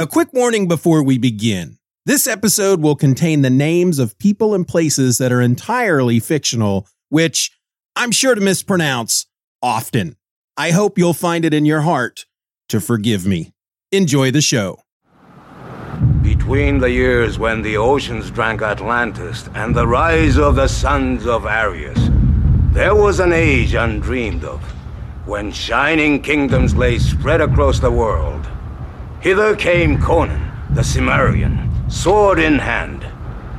A quick warning before we begin. This episode will contain the names of people and places that are entirely fictional, which I'm sure to mispronounce often. I hope you'll find it in your heart to forgive me. Enjoy the show. Between the years when the oceans drank Atlantis and the rise of the sons of Aryas, there was an age undreamed of, when shining kingdoms lay spread across the world. Hither came Conan, the Cimmerian, sword in hand.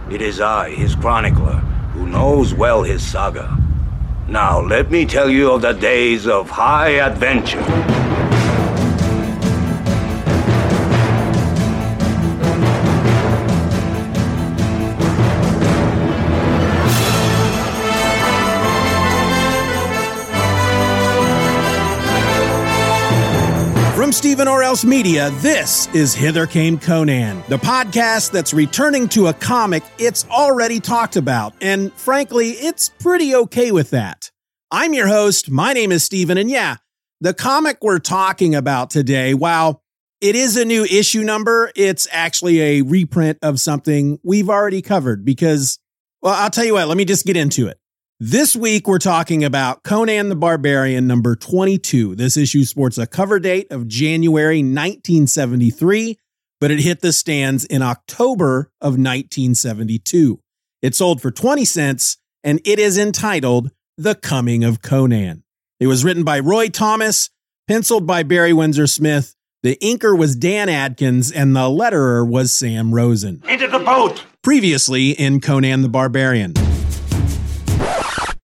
It is I, his chronicler, who knows well his saga. Now let me tell you of the days of high adventure. Stephen or Else Media, this is Hither Came Conan, the podcast that's returning to a comic it's already talked about. And frankly, it's pretty okay with that. I'm your host. My name is Stephen. And yeah, the comic we're talking about today, while it is a new issue number, it's actually a reprint of something we've already covered because, well, I'll tell you what, let me just get into it. This week, we're talking about Conan the Barbarian number 22. This issue sports a cover date of January 1973, but it hit the stands in October of 1972. It sold for 20 cents and it is entitled The Coming of Conan. It was written by Roy Thomas, penciled by Barry Windsor Smith. The inker was Dan Adkins and the letterer was Sam Rosen. Into the boat! Previously in Conan the Barbarian.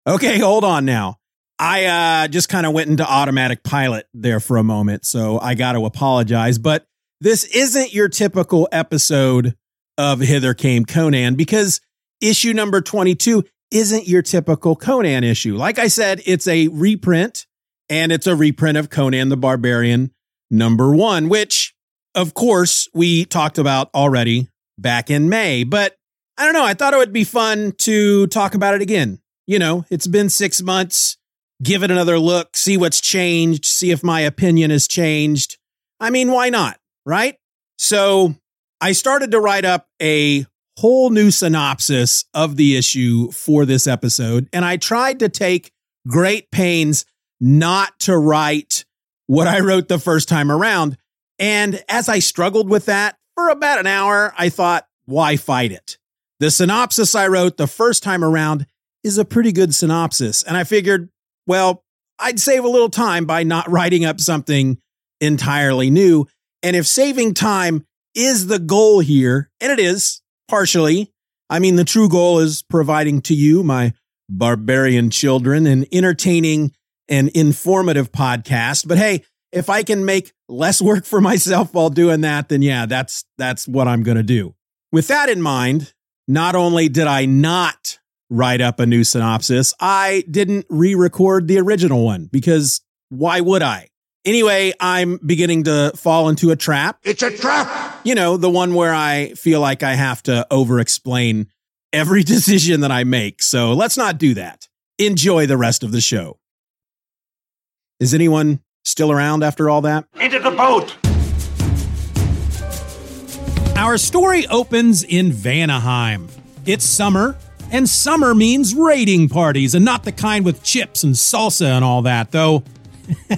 Okay, hold on now. I uh, just kind of went into automatic pilot there for a moment, so I got to apologize. But this isn't your typical episode of Hither Came Conan because issue number 22 isn't your typical Conan issue. Like I said, it's a reprint and it's a reprint of Conan the Barbarian number one, which of course we talked about already back in May. But I don't know. I thought it would be fun to talk about it again you know, it's been six months. Give it another look, see what's changed, see if my opinion has changed. I mean, why not? Right? So I started to write up a whole new synopsis of the issue for this episode. And I tried to take great pains not to write what I wrote the first time around. And as I struggled with that for about an hour, I thought, why fight it? The synopsis I wrote the first time around is a pretty good synopsis. And I figured, well, I'd save a little time by not writing up something entirely new. And if saving time is the goal here, and it is partially, I mean, the true goal is providing to you, my barbarian children, an entertaining and informative podcast. But hey, if I can make less work for myself while doing that, then yeah, that's that's what I'm going to do. With that in mind, not only did I not write up a new synopsis, I didn't re record the original one because why would I? Anyway, I'm beginning to fall into a trap. It's a trap! You know, the one where I feel like I have to over explain every decision that I make. So let's not do that. Enjoy the rest of the show. Is anyone still around after all that? Into the boat! Our story opens in Vanaheim. It's summer, and summer means raiding parties, and not the kind with chips and salsa and all that, though.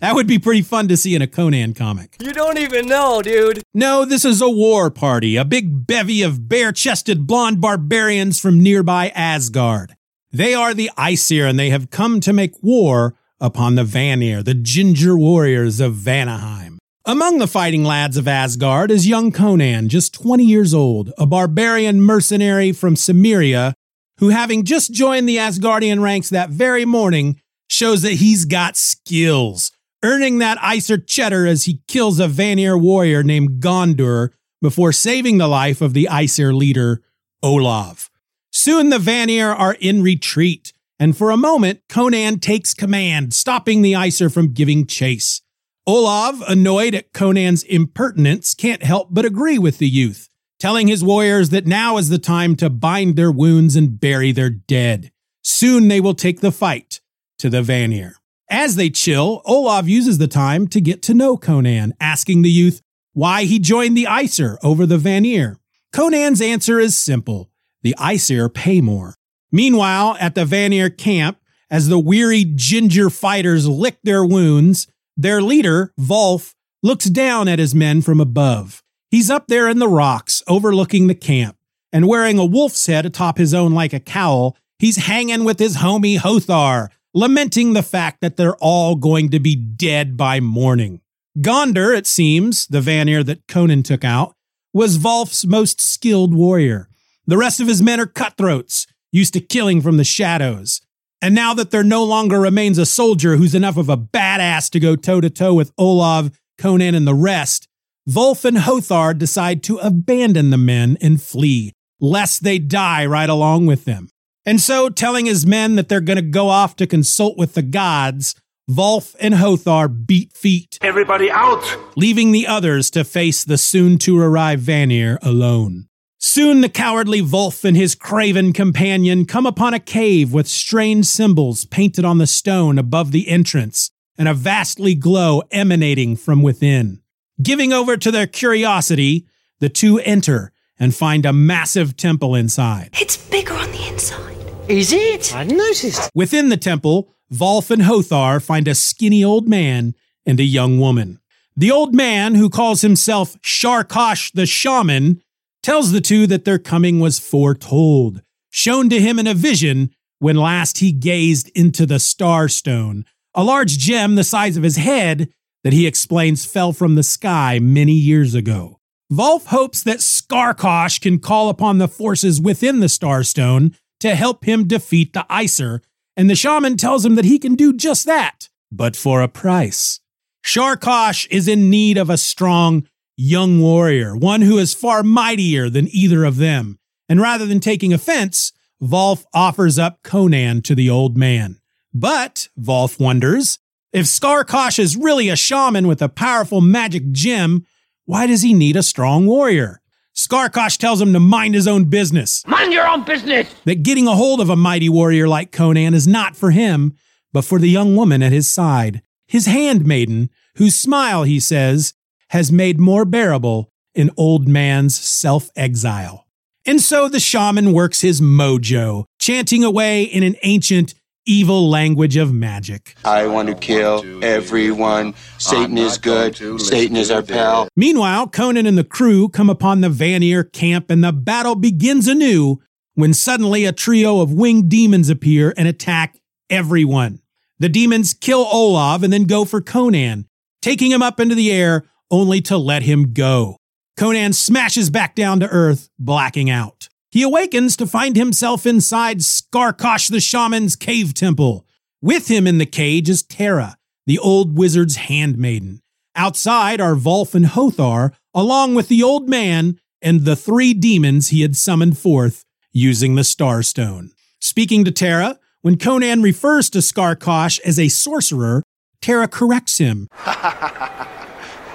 that would be pretty fun to see in a Conan comic. You don't even know, dude. No, this is a war party, a big bevy of bare chested blonde barbarians from nearby Asgard. They are the Aesir, and they have come to make war upon the Vanir, the ginger warriors of Vanaheim. Among the fighting lads of Asgard is young Conan, just 20 years old, a barbarian mercenary from Cimmeria, who, having just joined the Asgardian ranks that very morning, shows that he's got skills, earning that Aesir cheddar as he kills a Vanir warrior named Gondor before saving the life of the Aesir leader, Olav. Soon the Vanir are in retreat, and for a moment, Conan takes command, stopping the Aesir from giving chase. Olav, annoyed at Conan's impertinence, can't help but agree with the youth, telling his warriors that now is the time to bind their wounds and bury their dead. Soon they will take the fight to the Vanir. As they chill, Olav uses the time to get to know Conan, asking the youth why he joined the Aesir over the Vanir. Conan's answer is simple the Aesir pay more. Meanwhile, at the Vanir camp, as the weary ginger fighters lick their wounds, their leader, Volf, looks down at his men from above. He's up there in the rocks, overlooking the camp, and wearing a wolf's head atop his own like a cowl, he's hanging with his homie Hothar, lamenting the fact that they're all going to be dead by morning. Gondor, it seems, the Vanir that Conan took out, was Volf's most skilled warrior. The rest of his men are cutthroats, used to killing from the shadows. And now that there no longer remains a soldier who's enough of a badass to go toe to toe with Olav, Conan, and the rest, Volf and Hothar decide to abandon the men and flee, lest they die right along with them. And so, telling his men that they're going to go off to consult with the gods, Volf and Hothar beat feet. Everybody out! Leaving the others to face the soon to arrive Vanir alone. Soon the cowardly Volf and his craven companion come upon a cave with strange symbols painted on the stone above the entrance and a vastly glow emanating from within. Giving over to their curiosity, the two enter and find a massive temple inside. It's bigger on the inside. Is it? I noticed. Within the temple, Volf and Hothar find a skinny old man and a young woman. The old man, who calls himself Skarkosh the Shaman, tells the two that their coming was foretold, shown to him in a vision when last he gazed into the Starstone, a large gem the size of his head that he explains fell from the sky many years ago. Volf hopes that Skarkosh can call upon the forces within the Starstone to help him defeat the Aesir, and the shaman tells him that he can do just that, but for a price. Skarkosh is in need of a strong, young warrior, one who is far mightier than either of them. And rather than taking offense, Volf offers up Conan to the old man. But, Volf wonders, if Skarkosh is really a shaman with a powerful magic gem, why does he need a strong warrior? Skarkosh tells him to mind his own business. Mind your own business! That getting a hold of a mighty warrior like Conan is not for him, but for the young woman at his side, his handmaiden, whose smile, he says, has made more bearable an old man's self exile. And so the shaman works his mojo, chanting away in an ancient, evil language of magic. I want to kill everyone. Satan is good. Satan is our pal. Meanwhile, Conan and the crew come upon the Vanir camp and the battle begins anew when suddenly a trio of winged demons appear and attack everyone. The demons kill Olav and then go for Conan, taking him up into the air only to let him go. Conan smashes back down to earth, blacking out. He awakens to find himself inside Skarkosh the shaman's cave temple. With him in the cage is Tara, the old wizard's handmaiden. Outside are Volf and Hothar, along with the old man and the three demons he had summoned forth using the Starstone. Speaking to Tara, when Conan refers to Skarkosh as a sorcerer, Tara corrects him.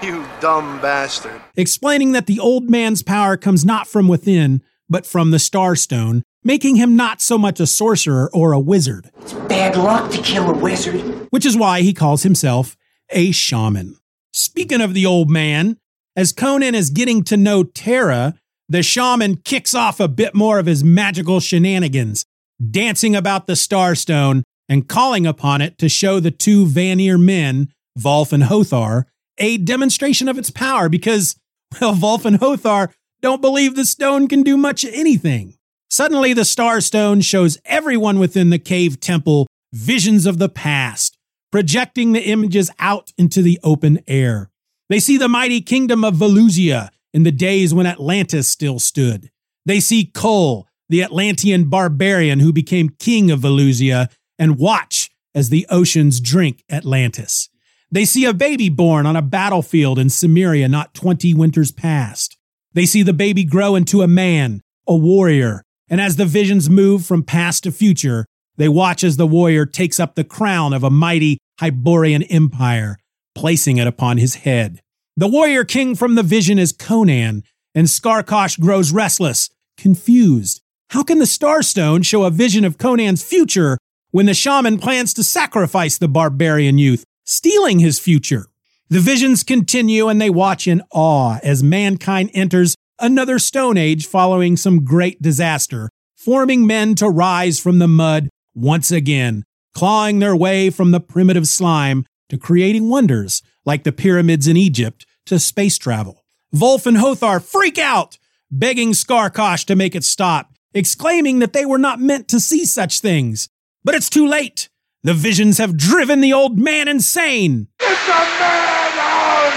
You dumb bastard. explaining that the old man's power comes not from within, but from the Starstone, making him not so much a sorcerer or a wizard, It's Bad luck to kill a wizard. which is why he calls himself a shaman. Speaking of the old man, as Conan is getting to know Tara, the shaman kicks off a bit more of his magical shenanigans, dancing about the Starstone and calling upon it to show the two Vanir men, Volf and Hothar, a demonstration of its power because, well, Volf and Hothar don't believe the stone can do much anything. Suddenly, the Star Stone shows everyone within the cave temple visions of the past, projecting the images out into the open air. They see the mighty kingdom of Valusia in the days when Atlantis still stood. They see Kull, the Atlantean barbarian who became king of Valusia, and watch as the oceans drink Atlantis. They see a baby born on a battlefield in Cimmeria not 20 winters past. They see the baby grow into a man, a warrior, and as the visions move from past to future, they watch as the warrior takes up the crown of a mighty Hyborian empire, placing it upon his head. The warrior king from the vision is Conan, and Skarkosh grows restless, confused. How can the Starstone show a vision of Conan's future when the shaman plans to sacrifice the barbarian youth, stealing his future? The visions continue and they watch in awe as mankind enters another stone age following some great disaster, forming men to rise from the mud once again, clawing their way from the primitive slime to creating wonders like the pyramids in Egypt to space travel. Volf and Hothar freak out, begging Skarkosh to make it stop, exclaiming that they were not meant to see such things. But it's too late. The visions have driven the old man insane. It's a madhouse!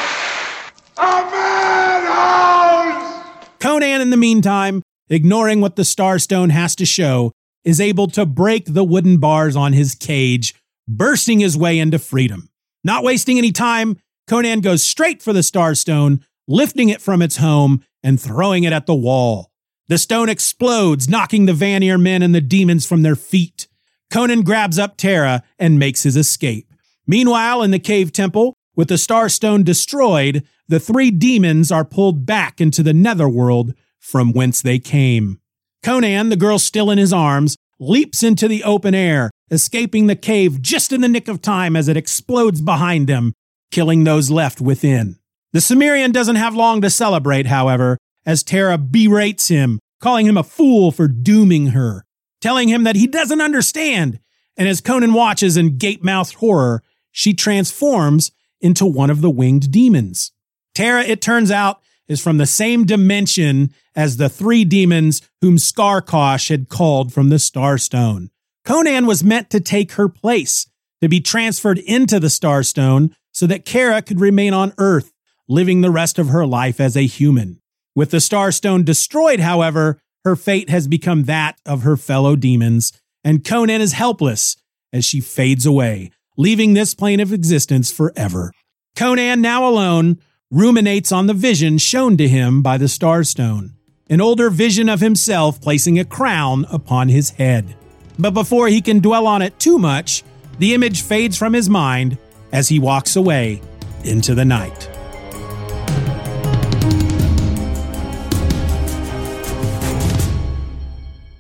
A madhouse! Conan, in the meantime, ignoring what the Starstone has to show, is able to break the wooden bars on his cage, bursting his way into freedom. Not wasting any time, Conan goes straight for the Starstone, lifting it from its home and throwing it at the wall. The stone explodes, knocking the Vanir men and the demons from their feet. Conan grabs up Tara and makes his escape. Meanwhile, in the cave temple, with the Starstone destroyed, the three demons are pulled back into the netherworld from whence they came. Conan, the girl still in his arms, leaps into the open air, escaping the cave just in the nick of time as it explodes behind them, killing those left within. The Cimmerian doesn't have long to celebrate, however, as Tara berates him, calling him a fool for dooming her, telling him that he doesn't understand. And as Conan watches in gape mouthed horror, she transforms into one of the winged demons. Tara, it turns out, is from the same dimension as the three demons whom Skarkosh had called from the Starstone. Conan was meant to take her place, to be transferred into the Starstone so that Tara could remain on Earth, living the rest of her life as a human. With the Starstone destroyed, however, her fate has become that of her fellow demons, and Conan is helpless as she fades away, leaving this plane of existence forever. Conan, now alone, ruminates on the vision shown to him by the Starstone, an older vision of himself placing a crown upon his head. But before he can dwell on it too much, the image fades from his mind as he walks away into the night.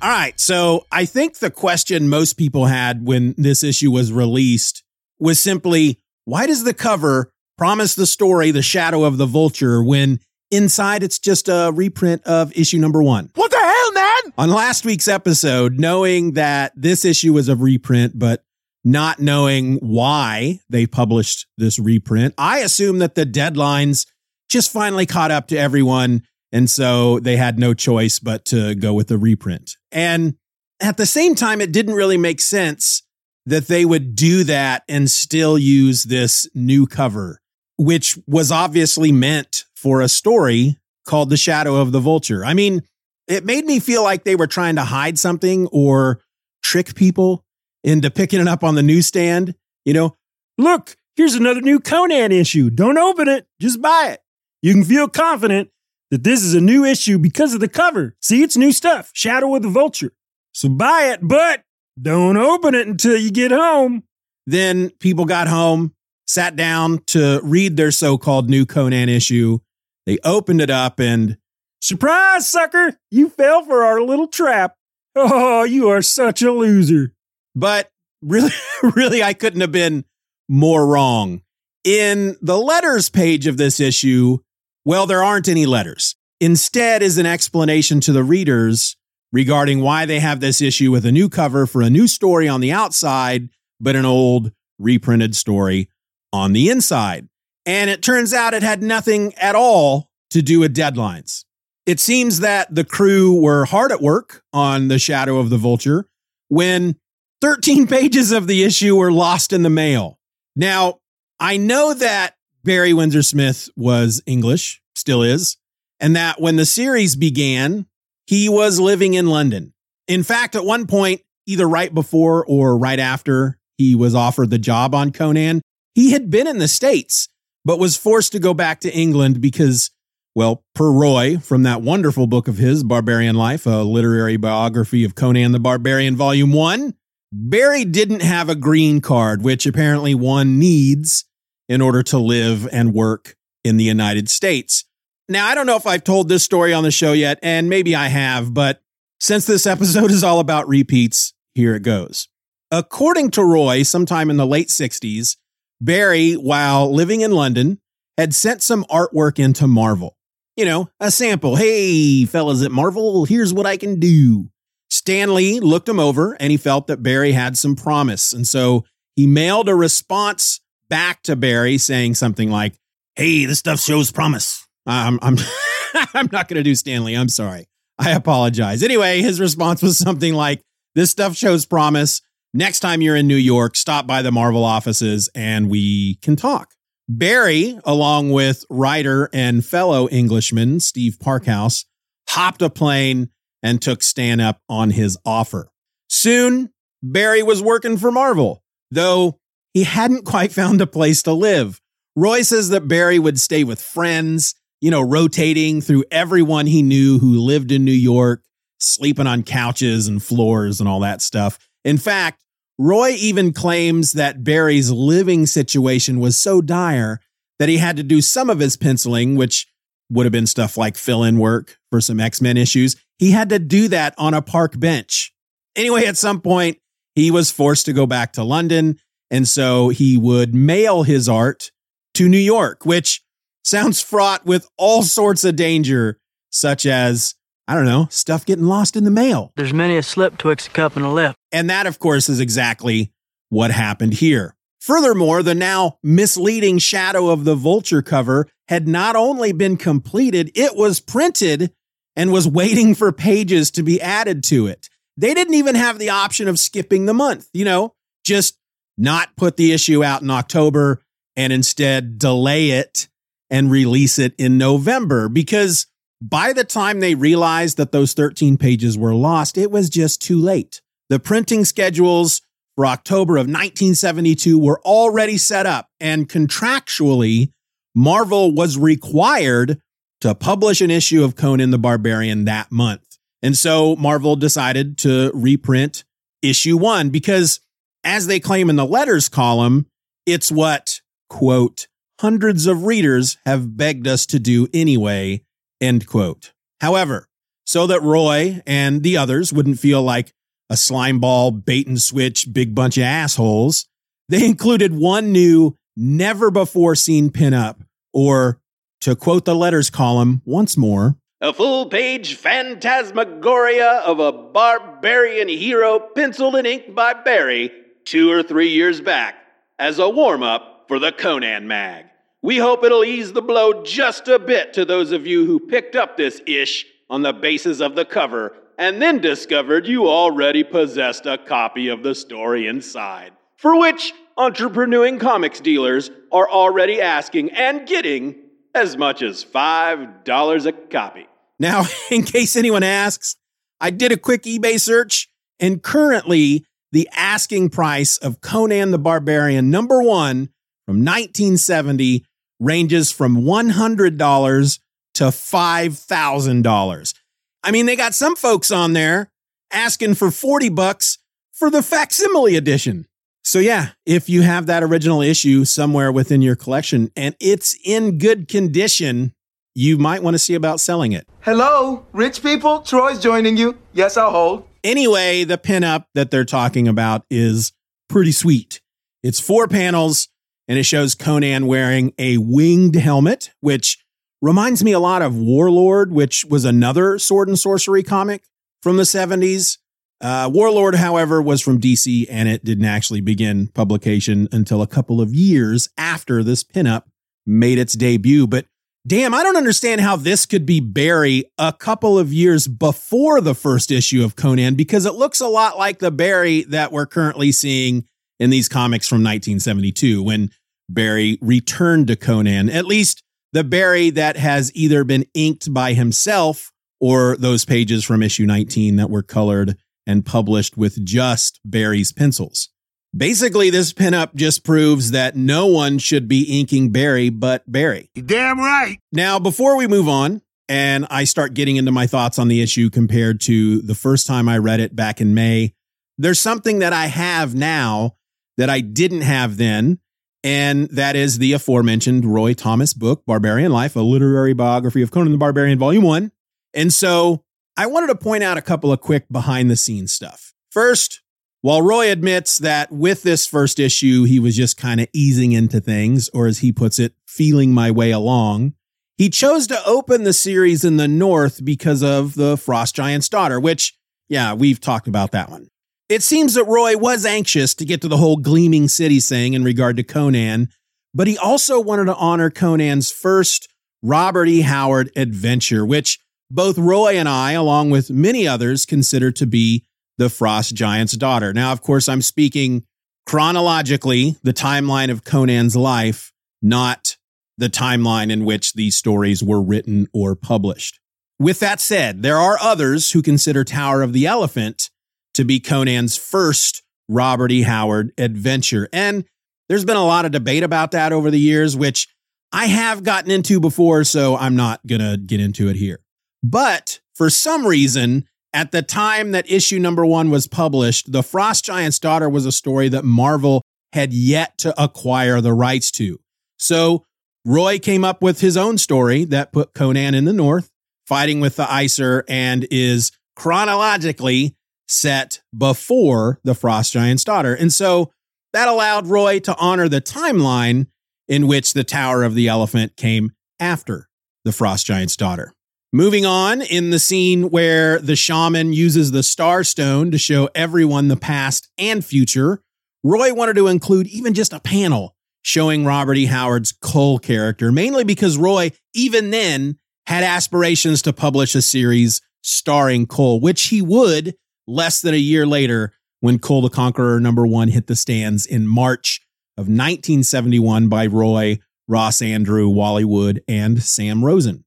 All right, so I think the question most people had when this issue was released was simply why does the cover promise the story The Shadow of the Vulture when inside it's just a reprint of issue number one? What the hell, man? On last week's episode, knowing that this issue was a reprint, but not knowing why they published this reprint, I assume that the deadlines just finally caught up to everyone. And so they had no choice but to go with the reprint. And at the same time, it didn't really make sense that they would do that and still use this new cover, which was obviously meant for a story called The Shadow of the Vulture. I mean, it made me feel like they were trying to hide something or trick people into picking it up on the newsstand. You know, look, here's another new Conan issue. Don't open it, just buy it. You can feel confident that this is a new issue because of the cover. See, it's new stuff Shadow of the Vulture. So buy it, but don't open it until you get home. Then people got home, sat down to read their so called new Conan issue. They opened it up and, surprise, sucker, you fell for our little trap. Oh, you are such a loser. But really, really, I couldn't have been more wrong. In the letters page of this issue, well, there aren't any letters. Instead is an explanation to the readers regarding why they have this issue with a new cover for a new story on the outside, but an old reprinted story on the inside. And it turns out it had nothing at all to do with deadlines. It seems that the crew were hard at work on The Shadow of the Vulture when 13 pages of the issue were lost in the mail. Now, I know that Barry Windsor Smith was English, still is, and that when the series began, he was living in London. In fact, at one point, either right before or right after he was offered the job on Conan, he had been in the States, but was forced to go back to England because, well, per Roy from that wonderful book of his, Barbarian Life, a literary biography of Conan the Barbarian, Volume 1, Barry didn't have a green card, which apparently one needs in order to live and work in the United States. Now, I don't know if I've told this story on the show yet, and maybe I have, but since this episode is all about repeats, here it goes. According to Roy, sometime in the late 60s, Barry, while living in London, had sent some artwork into Marvel. You know, a sample. Hey, fellas at Marvel, here's what I can do. Stan Lee looked him over and he felt that Barry had some promise. And so he mailed a response back to Barry saying something like, Hey, this stuff shows promise. I'm, I'm, I'm not going to do Stan Lee. I'm sorry. I apologize. Anyway, his response was something like, This stuff shows promise. Next time you're in New York, stop by the Marvel offices and we can talk. Barry, along with writer and fellow Englishman Steve Parkhouse, hopped a plane and took Stan up on his offer. Soon, Barry was working for Marvel, though he hadn't quite found a place to live. Roy says that Barry would stay with friends, you know, rotating through everyone he knew who lived in New York, sleeping on couches and floors and all that stuff. In fact, Roy even claims that Barry's living situation was so dire that he had to do some of his penciling, which would have been stuff like fill in work for some X Men issues. He had to do that on a park bench. Anyway, at some point, he was forced to go back to London. And so he would mail his art to New York, which sounds fraught with all sorts of danger, such as, I don't know, stuff getting lost in the mail. There's many a slip twixt a cup and a lip. And that, of course, is exactly what happened here. Furthermore, the now misleading shadow of the vulture cover had not only been completed, it was printed and was waiting for pages to be added to it. They didn't even have the option of skipping the month, you know, just not put the issue out in October and instead delay it and release it in November because by the time they realized that those 13 pages were lost, it was just too late. The printing schedules for October of 1972 were already set up, and contractually, Marvel was required to publish an issue of Conan the Barbarian that month. And so Marvel decided to reprint issue one because, as they claim in the letters column, it's what, quote, hundreds of readers have begged us to do anyway, end quote. However, so that Roy and the others wouldn't feel like a slime ball, bait and switch, big bunch of assholes, they included one new, never before seen pinup, or to quote the letters column once more, a full page phantasmagoria of a barbarian hero penciled and inked by Barry two or three years back as a warm up for the Conan mag. We hope it'll ease the blow just a bit to those of you who picked up this ish on the basis of the cover and then discovered you already possessed a copy of the story inside, for which entrepreneuring comics dealers are already asking and getting as much as $5 a copy. Now, in case anyone asks, I did a quick eBay search, and currently the asking price of Conan the Barbarian number one from 1970 ranges from $100 to $5,000. I mean, they got some folks on there asking for 40 bucks for the facsimile edition. So yeah, if you have that original issue somewhere within your collection and it's in good condition, you might want to see about selling it. Hello, rich people. Troy's joining you. Yes, I'll hold. Anyway, the pinup that they're talking about is pretty sweet. It's four panels and it shows Conan wearing a winged helmet, which reminds me a lot of Warlord, which was another sword and sorcery comic from the 70s. Uh, Warlord, however, was from DC and it didn't actually begin publication until a couple of years after this pinup made its debut. But damn, I don't understand how this could be Barry a couple of years before the first issue of Conan because it looks a lot like the Barry that we're currently seeing in these comics from 1972 when Barry returned to Conan, at least the Barry that has either been inked by himself or those pages from issue 19 that were colored and published with just Barry's pencils. Basically, this pinup just proves that no one should be inking Barry but Barry. You damn right. Now, before we move on and I start getting into my thoughts on the issue compared to the first time I read it back in May, there's something that I have now that I didn't have then. And that is the aforementioned Roy Thomas book, Barbarian Life, a literary biography of Conan the Barbarian, Volume 1. And so I wanted to point out a couple of quick behind the scenes stuff. First, while Roy admits that with this first issue, he was just kind of easing into things, or as he puts it, feeling my way along, he chose to open the series in the North because of the Frost Giant's daughter, which, yeah, we've talked about that one. It seems that Roy was anxious to get to the whole Gleaming City thing in regard to Conan, but he also wanted to honor Conan's first Robert E. Howard adventure, which both Roy and I, along with many others, consider to be the Frost Giant's daughter. Now, of course, I'm speaking chronologically, the timeline of Conan's life, not the timeline in which these stories were written or published. With that said, there are others who consider Tower of the Elephant to be Conan's first Robert E. Howard adventure. And there's been a lot of debate about that over the years, which I have gotten into before, so I'm not going to get into it here. But for some reason, at the time that issue number one was published, The Frost Giant's Daughter was a story that Marvel had yet to acquire the rights to. So Roy came up with his own story that put Conan in the North, fighting with the Aesir, and is chronologically set before The Frost Giant's Daughter. And so that allowed Roy to honor the timeline in which the Tower of the Elephant came after The Frost Giant's Daughter. Moving on in the scene where the shaman uses the star stone to show everyone the past and future, Roy wanted to include even just a panel showing Robert E. Howard's Kull character, mainly because Roy, even then, had aspirations to publish a series starring Kull, which he would less than a year later when Kull the Conqueror number one hit the stands in March of 1971 by Roy, Ross Andru, Wally Wood, and Sam Rosen.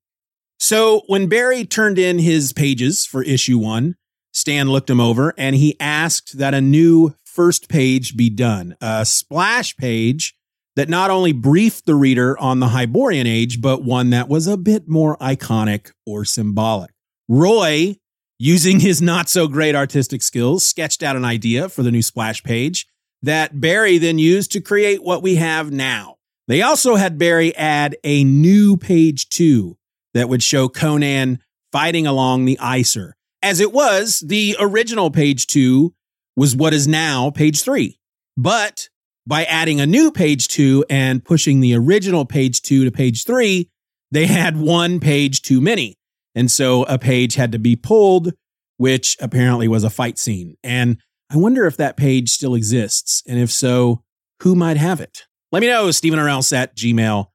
So when Barry turned in his pages for issue one, Stan looked him over and he asked that a new first page be done, a splash page that not only briefed the reader on the Hyborian age, but one that was a bit more iconic or symbolic. Roy, using his not so great artistic skills, sketched out an idea for the new splash page that Barry then used to create what we have now. They also had Barry add a new page two that would show Conan fighting along the Aesir. As it was, the original page two was what is now page three. But by adding a new page two and pushing the original page two to page three, they had one page too many. And so a page had to be pulled, which apparently was a fight scene. And I wonder if that page still exists. And if so, who might have it? Let me know, Stephen at gmail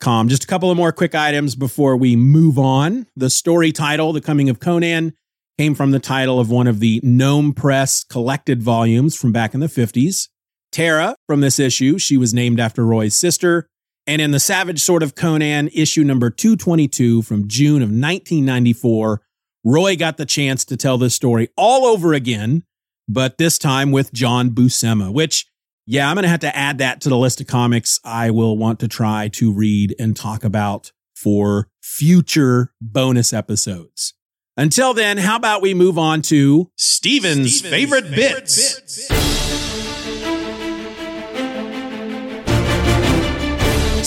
Com. Just a couple of more quick items before we move on. The story title, The Coming of Conan, came from the title of one of the Gnome Press collected volumes from back in the 50s. Tara, from this issue, she was named after Roy's sister. And in The Savage Sword of Conan, issue number 222 from June of 1994, Roy got the chance to tell this story all over again, but this time with John Buscema, which yeah, I'm going to have to add that to the list of comics I will want to try to read and talk about for future bonus episodes. Until then, how about we move on to Steven's, Steven's favorite, favorite bits. bits.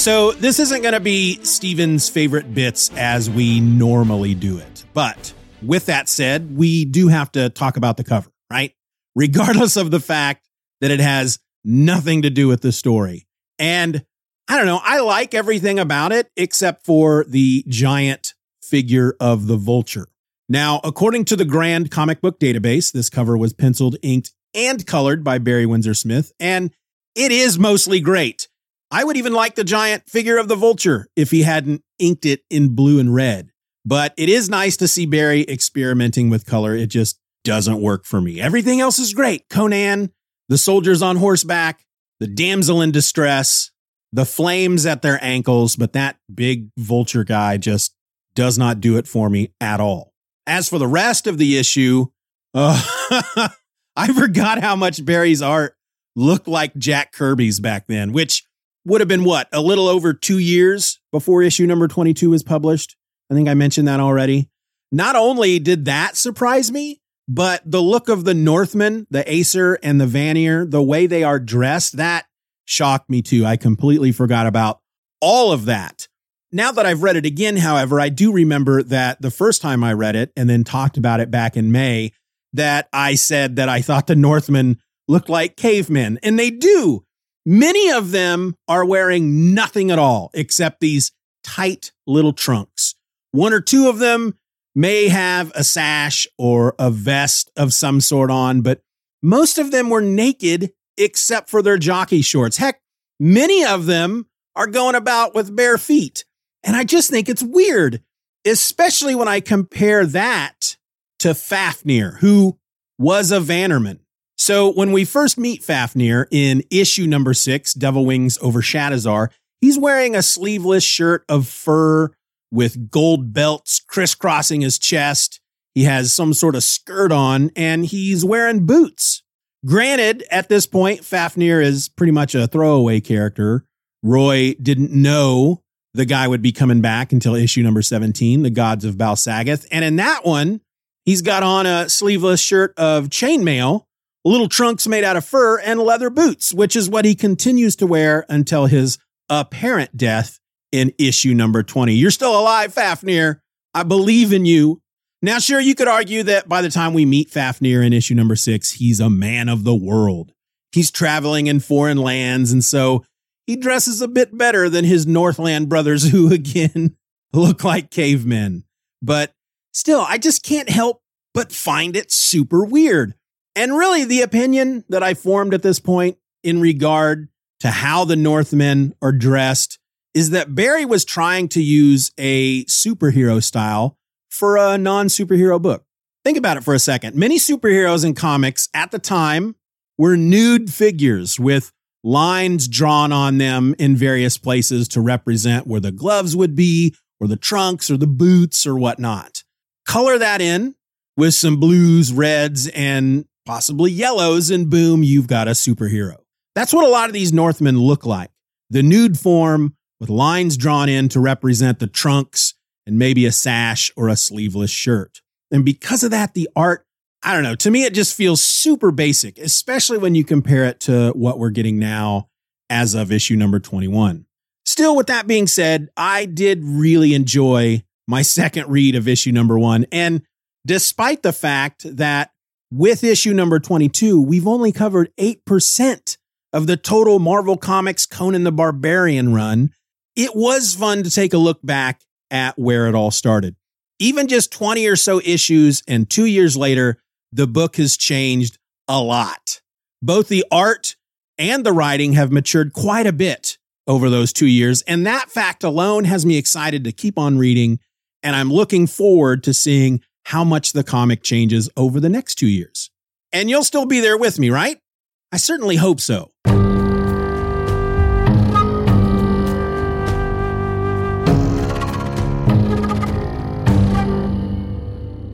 So, this isn't going to be Steven's favorite bits as we normally do it. But with that said, we do have to talk about the cover, right? Regardless of the fact that it has nothing to do with the story. And I don't know, I like everything about it except for the giant figure of the vulture. Now, according to the Grand Comic Book Database, this cover was penciled, inked, and colored by Barry Windsor Smith, and it is mostly great. I would even like the giant figure of the vulture if he hadn't inked it in blue and red. But it is nice to see Barry experimenting with color. It just doesn't work for me. Everything else is great. Conan, the soldiers on horseback, the damsel in distress, the flames at their ankles, but that big vulture guy just does not do it for me at all. As for the rest of the issue, uh, I forgot how much Barry's art looked like Jack Kirby's back then, which would have been what, a little over two years before issue number 22 was published. I think I mentioned that already. Not only did that surprise me, but the look of the Northmen, the Aesir and the Vanir, the way they are dressed, that shocked me too. I completely forgot about all of that. Now that I've read it again, however, I do remember that the first time I read it and then talked about it back in May, that I said that I thought the Northmen looked like cavemen, and they do. Many of them are wearing nothing at all except these tight little trunks. One or two of them may have a sash or a vest of some sort on, but most of them were naked except for their jockey shorts. Heck, many of them are going about with bare feet. And I just think it's weird, especially when I compare that to Fafnir, who was a Vannerman. So when we first meet Fafnir in issue number six, Devil Wings over Shadizar, he's wearing a sleeveless shirt of fur with gold belts crisscrossing his chest. He has some sort of skirt on and he's wearing boots. Granted, at this point, Fafnir is pretty much a throwaway character. Roy didn't know the guy would be coming back until issue number 17, The Gods of Bal Sagoth. And in that one, he's got on a sleeveless shirt of chainmail, little trunks made out of fur, and leather boots, which is what he continues to wear until his apparent death in issue number 20. You're still alive, Fafnir. I believe in you. Now, sure, you could argue that by the time we meet Fafnir in issue number six, he's a man of the world. He's traveling in foreign lands, and so he dresses a bit better than his Northland brothers, who again look like cavemen. But still, I just can't help but find it super weird. And really, the opinion that I formed at this point in regard to how the Northmen are dressed is that Barry was trying to use a superhero style for a non superhero book. Think about it for a second. Many superheroes in comics at the time were nude figures with lines drawn on them in various places to represent where the gloves would be, or the trunks, or the boots, or whatnot. Color that in with some blues, reds, and possibly yellows, and boom, you've got a superhero. That's what a lot of these Northmen look like. The nude form with lines drawn in to represent the trunks and maybe a sash or a sleeveless shirt. And because of that, the art, I don't know, to me, it just feels super basic, especially when you compare it to what we're getting now as of issue number 21. Still, with that being said, I did really enjoy my second read of issue number one. And despite the fact that with issue number 22, we've only covered 8% of the total Marvel Comics Conan the Barbarian run, it was fun to take a look back at where it all started. Even just 20 or so issues and two years later, the book has changed a lot. Both the art and the writing have matured quite a bit over those two years. And that fact alone has me excited to keep on reading. And I'm looking forward to seeing how much the comic changes over the next two years. And you'll still be there with me, right? I certainly hope so.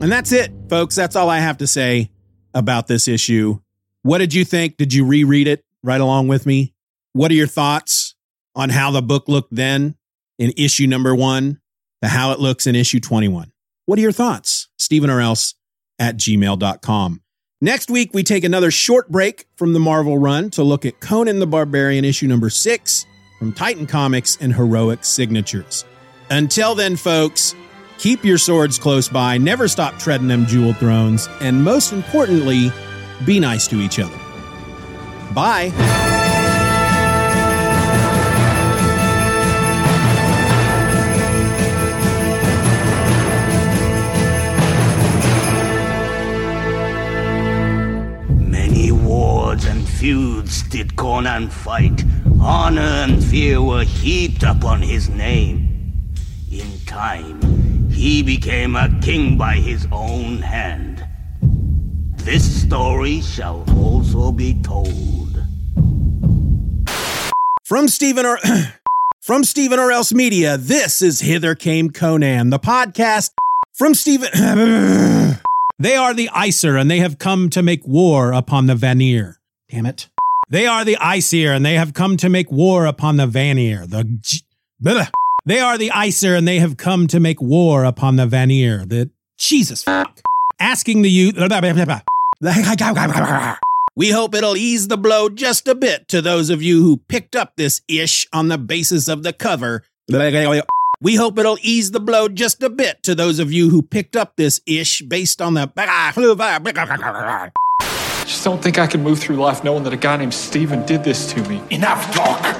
And that's it, folks. That's all I have to say about this issue. What did you think? Did you reread it right along with me? What are your thoughts on how the book looked then in issue number one to how it looks in issue 21? What are your thoughts? Stephen or else at gmail.com. Next week, we take another short break from the Marvel run to look at Conan the Barbarian issue number six from Titan Comics and Heroic Signatures. Until then, folks, Keep your swords close by, never stop treading them jeweled thrones, and most importantly, be nice to each other. Bye. Many wars and feuds did Conan fight. Honor and fear were heaped upon his name. In time, he became a king by his own hand. This story shall also be told. From Stephen or from Stephen or else media, this is Hither Came Conan, the podcast from Stephen. they are the Aesir, and they have come to make war upon the Vanir. Damn it. They are the Aesir, and they have come to make war upon the Vanir. The G-. they are the Aesir, and they have come to make war upon the Vanir. The Jesus fuck. Asking the youth. We hope it'll ease the blow just a bit to those of you who picked up this ish on the basis of the cover. We hope it'll ease the blow just a bit to those of you who picked up this ish based on the. Just don't think I can move through life knowing that a guy named Steven did this to me. Enough talk!